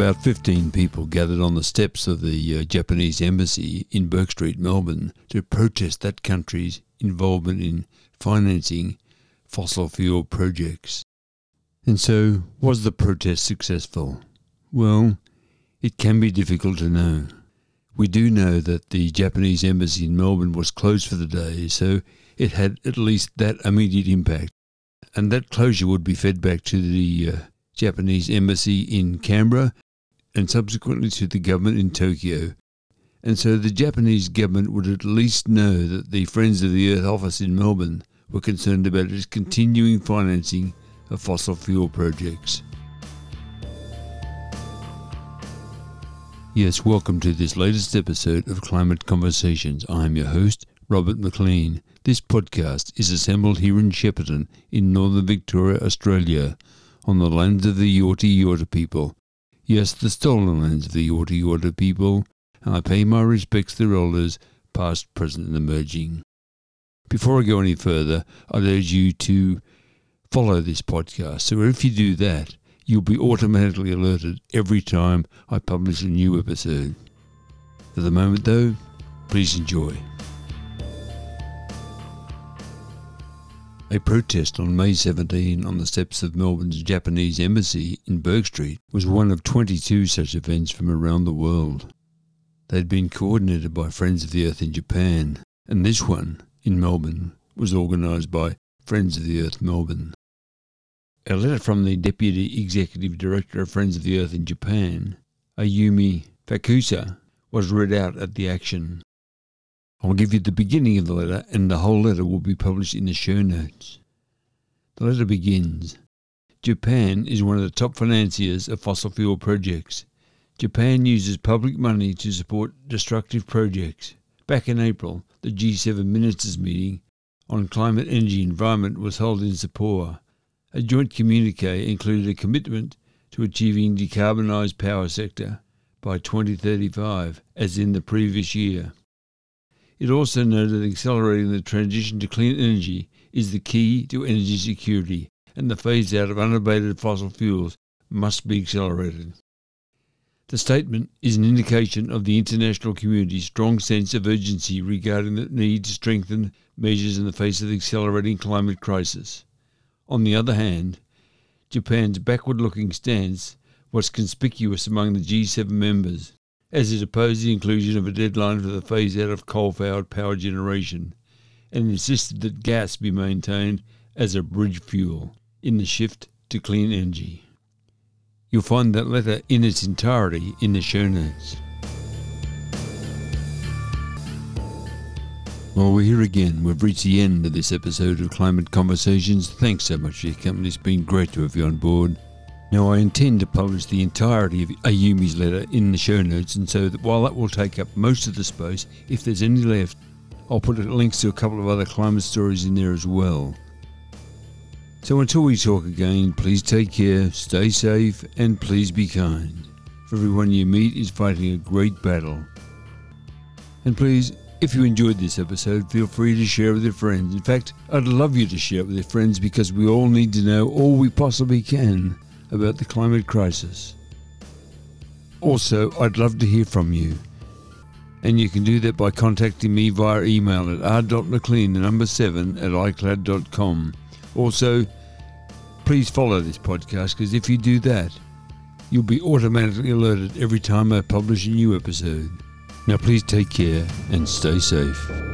about 15 people gathered on the steps of the uh, Japanese embassy in Bourke Street, Melbourne, to protest that country's involvement in financing fossil fuel projects. And so, was the protest successful? Well, it can be difficult to know. We do know that the Japanese embassy in Melbourne was closed for the day, so it had at least that immediate impact. And that closure would be fed back to the uh, Japanese embassy in Canberra and subsequently to the government in Tokyo. And so the Japanese government would at least know that the Friends of the Earth office in Melbourne were concerned about its continuing financing of fossil fuel projects. Yes, welcome to this latest episode of Climate Conversations. I'm your host, Robert McLean. This podcast is assembled here in Shepparton in northern Victoria, Australia, on the lands of the Yorta Yorta people. Yes, the stolen lands of the Yorta Yorta people, and I pay my respects to their elders, past, present, and emerging. Before I go any further, I'd urge you to follow this podcast. So if you do that, you'll be automatically alerted every time I publish a new episode. For the moment, though, please enjoy. A protest on May 17 on the steps of Melbourne's Japanese embassy in Bourke Street was one of 22 such events from around the world. They'd been coordinated by Friends of the Earth in Japan, and this one, in Melbourne, was organised by Friends of the Earth Melbourne. A letter from the Deputy Executive Director of Friends of the Earth in Japan, Ayumi Fukakusa, was read out at the action. I'll give you the beginning of the letter, and the whole letter will be published in the show notes. The letter begins Japan is one of the top financiers of fossil fuel projects. Japan uses public money to support destructive projects. Back in April, the G7 ministers' meeting on climate, energy, and environment was held in Sapporo. A joint communique included a commitment to achieving decarbonised power sector by 2035, as in the previous year. It also noted that accelerating the transition to clean energy is the key to energy security, and the phase out of unabated fossil fuels must be accelerated. The statement is an indication of the international community's strong sense of urgency regarding the need to strengthen measures in the face of the accelerating climate crisis. On the other hand, Japan's backward looking stance was conspicuous among the G7 members, as it opposed the inclusion of a deadline for the phase out of coal fired power generation and insisted that gas be maintained as a bridge fuel in the shift to clean energy. You'll find that letter in its entirety in the show notes. Well, we're here again. We've reached the end of this episode of Climate Conversations. Thanks so much for your company. It's been great to have you on board. Now, I intend to publish the entirety of Ayumi's letter in the show notes, and so that while that will take up most of the space, if there's any left, I'll put links to a couple of other climate stories in there as well. So until we talk again, please take care, stay safe, and please be kind. For everyone you meet is fighting a great battle. And please, if you enjoyed this episode, feel free to share with your friends. In fact, I'd love you to share it with your friends because we all need to know all we possibly can about the climate crisis. Also, I'd love to hear from you. And you can do that by contacting me via email at r.mclean, the number 7, at icloud.com. Also, please follow this podcast because if you do that, you'll be automatically alerted every time I publish a new episode. Now, please take care and stay safe.